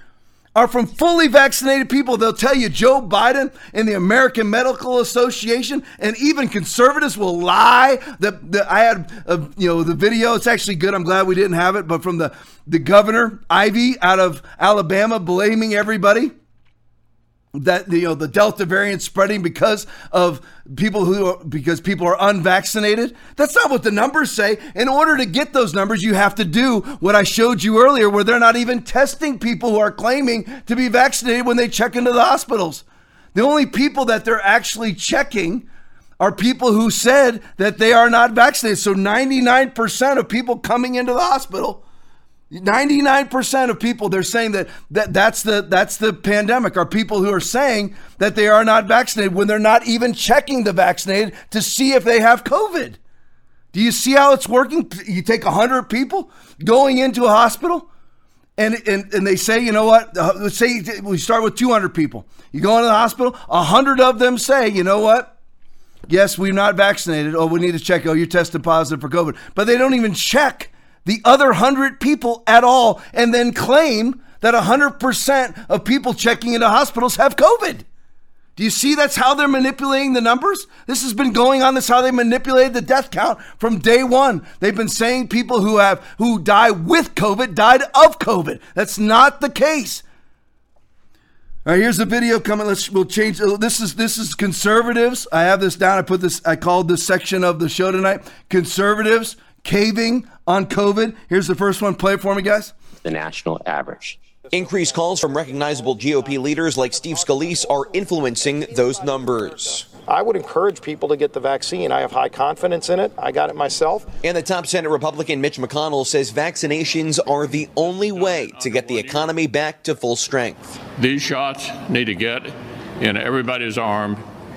are from fully vaccinated people. They'll tell you Joe Biden and the American Medical Association and even conservatives will lie. That, the I had a, you know the video. It's actually good. I'm glad we didn't have it. But from the the governor Ivey out of Alabama blaming everybody. That you know the delta variant spreading because of people who are, because people are unvaccinated? That's not what the numbers say. In order to get those numbers you have to do what i showed you earlier where they're not even testing people who are claiming to be vaccinated when they check into the hospitals. The only people that they're actually checking are people who said that they are not vaccinated. So 99% of people coming into the hospital 99% of people they're saying that, that that's the that's the pandemic are people who are saying that they are not vaccinated when they're not even checking the vaccinated to see if they have covid do you see how it's working you take 100 people going into a hospital and, and, and they say, you know what? Uh, let's say we start with 200 people. You go into the hospital, 100 of them say, you know what? Yes, we're not vaccinated. Oh, we need to check. Oh, you're tested positive for COVID. But they don't even check the other 100 people at all and then claim that 100% of people checking into hospitals have COVID. Do you see that's how they're manipulating the numbers? This has been going on. This how they manipulated the death count from day one. They've been saying people who have who die with COVID died of COVID. That's not the case. All right, here's the video coming. Let's we'll change. Uh, this is this is conservatives. I have this down. I put this. I called this section of the show tonight. Conservatives caving on COVID. Here's the first one. Play it for me, guys. The national average. Increased calls from recognizable GOP leaders like Steve Scalise are influencing those numbers. I would encourage people to get the vaccine. I have high confidence in it. I got it myself. And the top Senate Republican Mitch McConnell says vaccinations are the only way to get the economy back to full strength. These shots need to get in everybody's arm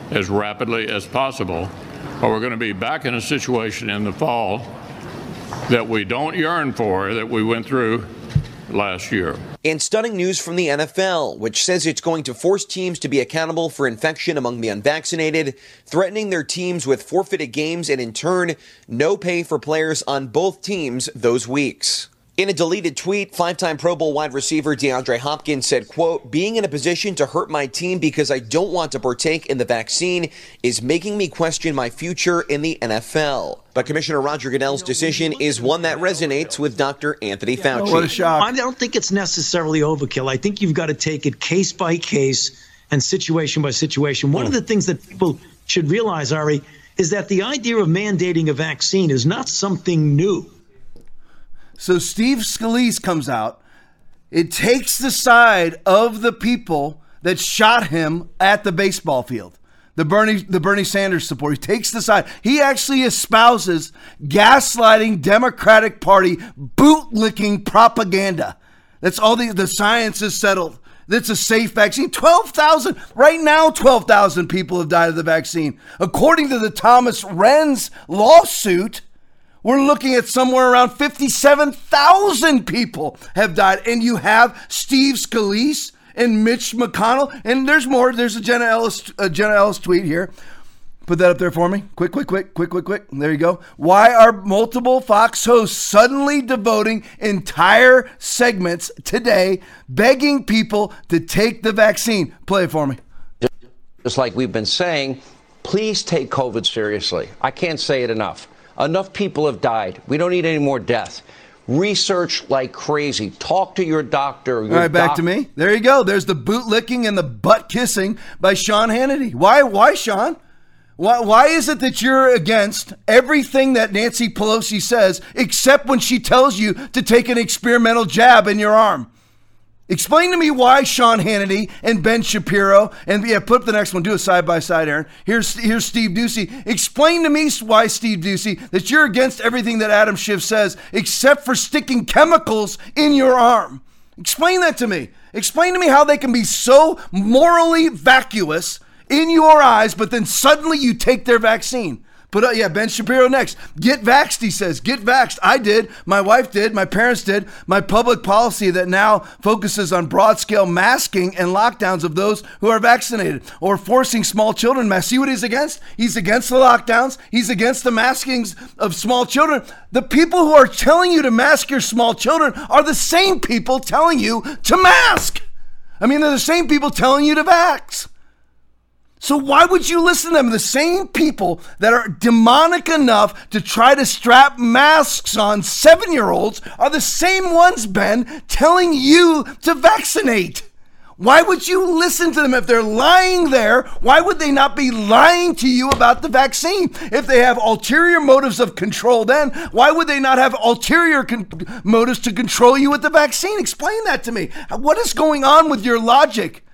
as rapidly as possible, or we're going to be back in a situation in the fall that we don't yearn for that we went through last year. And stunning news from the NFL, which says it's going to force teams to be accountable for infection among the unvaccinated, threatening their teams with forfeited games and in turn, no pay for players on both teams those weeks. In a deleted tweet, five-time Pro Bowl wide receiver DeAndre Hopkins said, quote, being in a position to hurt my team because I don't want to partake in the vaccine is making me question my future in the NFL. But Commissioner Roger Goodell's decision is one that resonates with Dr. Anthony Fauci. What a shock. I don't think it's necessarily overkill. I think you've got to take it case by case and situation by situation. One of the things that people should realize, Ari, is that the idea of mandating a vaccine is not something new. So Steve Scalise comes out. It takes the side of the people that shot him at the baseball field. The Bernie, the Bernie Sanders support. He takes the side. He actually espouses gaslighting Democratic Party bootlicking propaganda. That's all the, the science is settled. That's a safe vaccine. 12,000, right now, 12,000 people have died of the vaccine. According to the Thomas Renz lawsuit, we're looking at somewhere around 57,000 people have died. And you have Steve Scalise and Mitch McConnell. And there's more. There's a Jenna Ellis, a Jenna Ellis tweet here. Put that up there for me. Quick, quick, quick, quick, quick, quick. There you go. Why are multiple Fox hosts suddenly devoting entire segments today begging people to take the vaccine? Play it for me. Just like we've been saying, please take COVID seriously. I can't say it enough. Enough people have died. We don't need any more deaths. Research like crazy. Talk to your doctor. Your All right, back doc- to me. There you go. There's the boot licking and the butt kissing by Sean Hannity. Why? Why, Sean? Why, why is it that you're against everything that Nancy Pelosi says, except when she tells you to take an experimental jab in your arm? Explain to me why Sean Hannity and Ben Shapiro and yeah, put up the next one. Do a side by side, Aaron. Here's here's Steve Doocy. Explain to me why Steve Doocy that you're against everything that Adam Schiff says, except for sticking chemicals in your arm. Explain that to me. Explain to me how they can be so morally vacuous in your eyes, but then suddenly you take their vaccine. But uh, yeah, Ben Shapiro next. Get vaxxed, he says. Get vaxxed. I did. My wife did. My parents did. My public policy that now focuses on broad scale masking and lockdowns of those who are vaccinated or forcing small children mask. See what he's against? He's against the lockdowns. He's against the maskings of small children. The people who are telling you to mask your small children are the same people telling you to mask. I mean, they're the same people telling you to vax. So why would you listen to them? The same people that are demonic enough to try to strap masks on seven year olds are the same ones, Ben, telling you to vaccinate. Why would you listen to them if they're lying there? Why would they not be lying to you about the vaccine? If they have ulterior motives of control, then why would they not have ulterior con- motives to control you with the vaccine? Explain that to me. What is going on with your logic?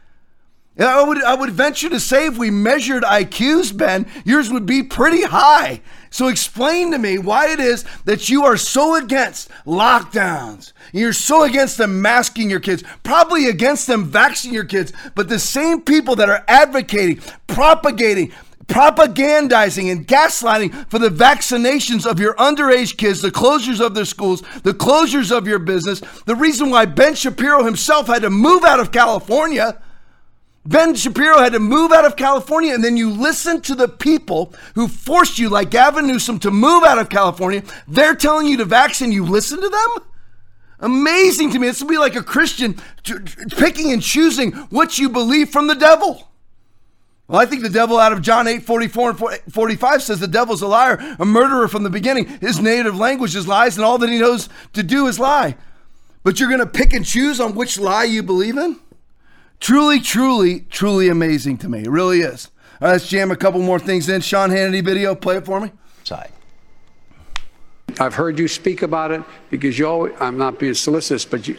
I would I would venture to say if we measured IQs, Ben, yours would be pretty high. So explain to me why it is that you are so against lockdowns. You're so against them masking your kids, probably against them vaccinating your kids, but the same people that are advocating, propagating, propagandizing and gaslighting for the vaccinations of your underage kids, the closures of their schools, the closures of your business, the reason why Ben Shapiro himself had to move out of California Ben Shapiro had to move out of California, and then you listen to the people who forced you, like Gavin Newsom, to move out of California. They're telling you to vaccinate. You listen to them? Amazing to me. This would be like a Christian picking and choosing what you believe from the devil. Well, I think the devil out of John 8, 44 and 45 says the devil's a liar, a murderer from the beginning. His native language is lies, and all that he knows to do is lie. But you're going to pick and choose on which lie you believe in? Truly, truly, truly amazing to me. It really is. All right, let's jam a couple more things in. Sean Hannity video, play it for me. Side. I've heard you speak about it because you always, I'm not being solicitous, but you,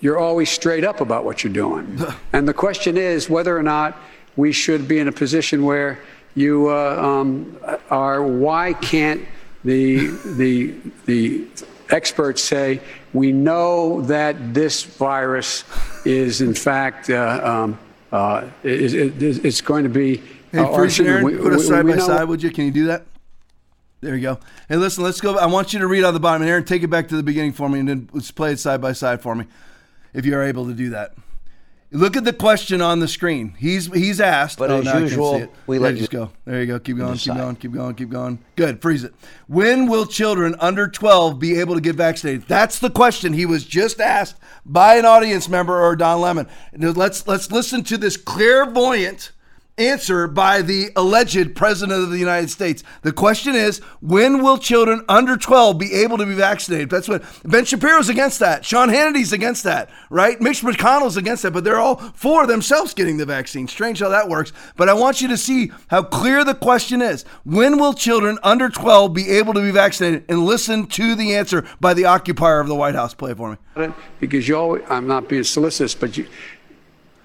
you're always straight up about what you're doing. and the question is whether or not we should be in a position where you uh, um, are, why can't the, the, the experts say we know that this virus is, in fact, uh, um, uh, is, it's going to be. Hey, uh, first, Aaron, we, put us side by side, would you? Can you do that? There you go. Hey, listen, let's go. I want you to read on the bottom. And Aaron, take it back to the beginning for me, and then let's play it side by side for me, if you are able to do that. Look at the question on the screen. He's he's asked. But oh, as usual, we let you just go. There you go. Keep going. Keep going. Keep going. Keep going. Good. Freeze it. When will children under 12 be able to get vaccinated? That's the question he was just asked by an audience member or Don Lemon. Let's let's listen to this clairvoyant answer by the alleged president of the United States. The question is, when will children under 12 be able to be vaccinated? That's what Ben Shapiro's against that. Sean Hannity's against that, right? Mitch McConnell's against that, but they're all for themselves getting the vaccine. Strange how that works. But I want you to see how clear the question is. When will children under 12 be able to be vaccinated? And listen to the answer by the occupier of the White House. Play for me. Because you always, I'm not being solicitous, but you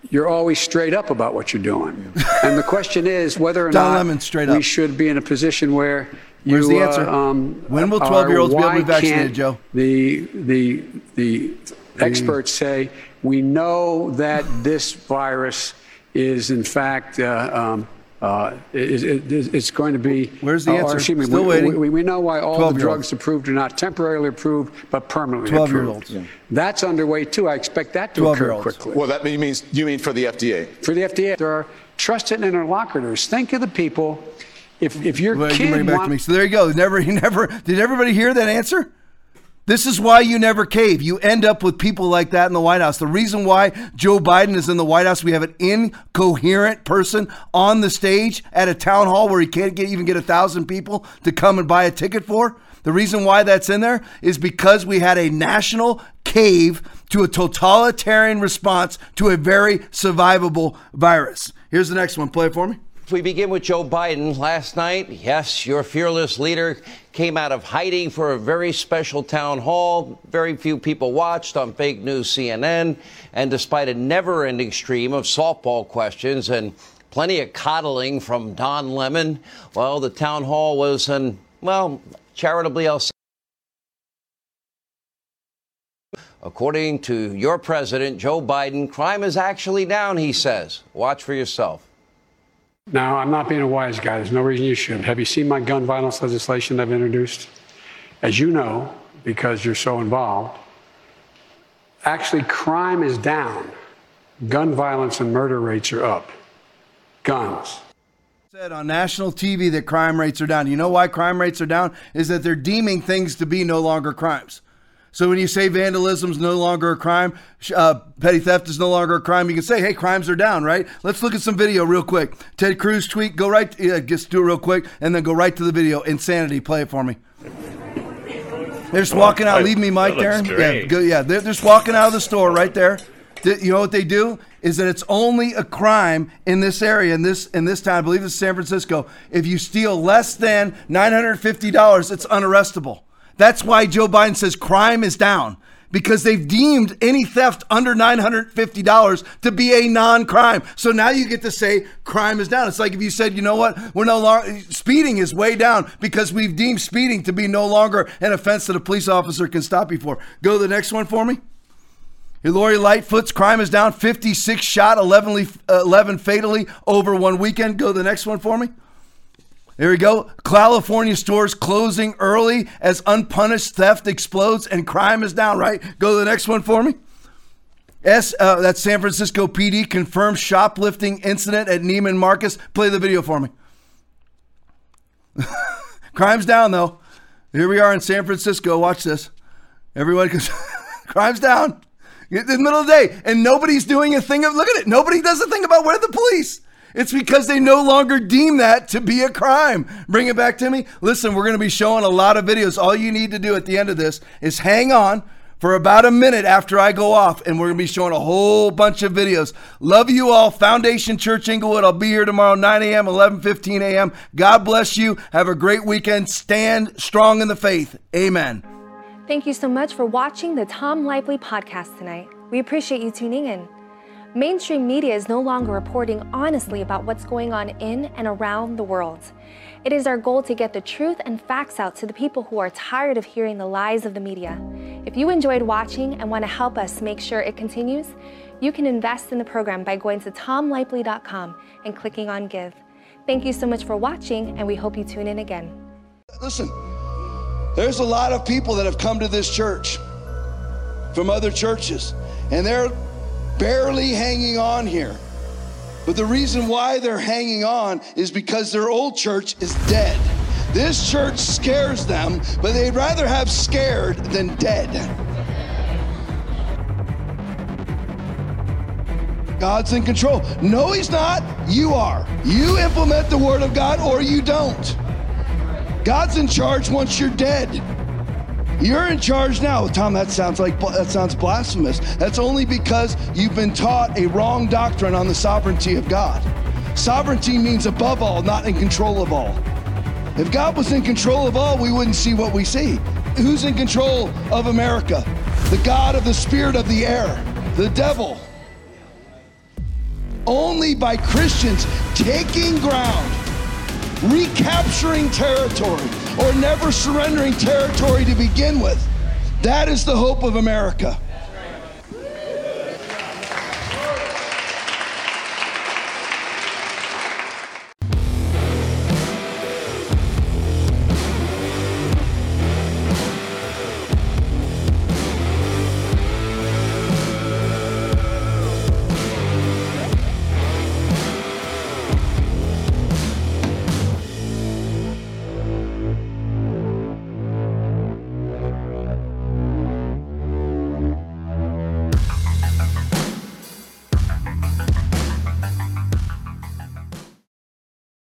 you're always straight up about what you're doing. and the question is whether or Don not Lemon, straight we up. should be in a position where you, Where's the answer? Uh, um, when will 12 year olds be able to be vaccinated, Joe? The, the, the experts say we know that this virus is, in fact, uh, um, uh, it, it, it's going to be. Where's the answer? Excuse me, Still we, waiting. We, we, know why all the drugs approved are not temporarily approved, but permanently 12 approved. year olds. Yeah. That's underway too. I expect that to occur quickly. Well, that means you mean for the FDA? For the FDA, there are trusted interlocutors. Think of the people. If if your well, kid you bring it back want, to me. So there you go. Never, he never. Did everybody hear that answer? This is why you never cave. You end up with people like that in the White House. The reason why Joe Biden is in the White House, we have an incoherent person on the stage at a town hall where he can't get, even get a thousand people to come and buy a ticket for. The reason why that's in there is because we had a national cave to a totalitarian response to a very survivable virus. Here's the next one. Play it for me. We begin with Joe Biden. Last night, yes, your fearless leader came out of hiding for a very special town hall. Very few people watched on fake news CNN. And despite a never ending stream of softball questions and plenty of coddling from Don Lemon, well, the town hall was an, well, charitably I'll say. According to your president, Joe Biden, crime is actually down, he says. Watch for yourself. Now, I'm not being a wise guy. There's no reason you should. Have you seen my gun violence legislation I've introduced? As you know, because you're so involved, actually, crime is down. Gun violence and murder rates are up. Guns. Said on national TV that crime rates are down. You know why crime rates are down? Is that they're deeming things to be no longer crimes. So when you say vandalism is no longer a crime, uh, petty theft is no longer a crime, you can say, hey, crimes are down, right? Let's look at some video real quick. Ted Cruz tweet, go right, yeah, just do it real quick, and then go right to the video. Insanity, play it for me. They're just walking out. Leave me, Mike, there. Yeah, go, yeah. They're just walking out of the store right there. You know what they do? is that it's only a crime in this area in this in this town. I believe it's San Francisco. If you steal less than nine hundred fifty dollars, it's unarrestable. That's why Joe Biden says crime is down because they've deemed any theft under $950 to be a non-crime. So now you get to say crime is down. It's like if you said, you know what, we're no longer speeding is way down because we've deemed speeding to be no longer an offense that a police officer can stop you for. Go to the next one for me. Lori Lightfoot's crime is down 56 shot, 11, 11 fatally over one weekend. Go to the next one for me. There we go. California stores closing early as unpunished theft explodes and crime is down, right? Go to the next one for me. S, uh, that's San Francisco PD confirms shoplifting incident at Neiman Marcus. Play the video for me. Crime's down though. Here we are in San Francisco. Watch this. Everyone, crime's down. In the middle of the day, and nobody's doing a thing of look at it. Nobody does a thing about where the police. It's because they no longer deem that to be a crime. Bring it back to me. Listen, we're going to be showing a lot of videos. All you need to do at the end of this is hang on for about a minute after I go off, and we're going to be showing a whole bunch of videos. Love you all. Foundation Church Inglewood. I'll be here tomorrow, 9 a.m., 11 15 a.m. God bless you. Have a great weekend. Stand strong in the faith. Amen. Thank you so much for watching the Tom Lively podcast tonight. We appreciate you tuning in. Mainstream media is no longer reporting honestly about what's going on in and around the world. It is our goal to get the truth and facts out to the people who are tired of hearing the lies of the media. If you enjoyed watching and want to help us make sure it continues, you can invest in the program by going to tomlively.com and clicking on Give. Thank you so much for watching, and we hope you tune in again. Listen, there's a lot of people that have come to this church from other churches, and they're barely hanging on here. But the reason why they're hanging on is because their old church is dead. This church scares them, but they'd rather have scared than dead. God's in control. No, He's not. You are. You implement the Word of God or you don't. God's in charge once you're dead. You're in charge now. Tom, that sounds like that sounds blasphemous. That's only because you've been taught a wrong doctrine on the sovereignty of God. Sovereignty means above all, not in control of all. If God was in control of all, we wouldn't see what we see. Who's in control of America? The God of the spirit of the air, the devil. Only by Christians taking ground recapturing territory or never surrendering territory to begin with. That is the hope of America.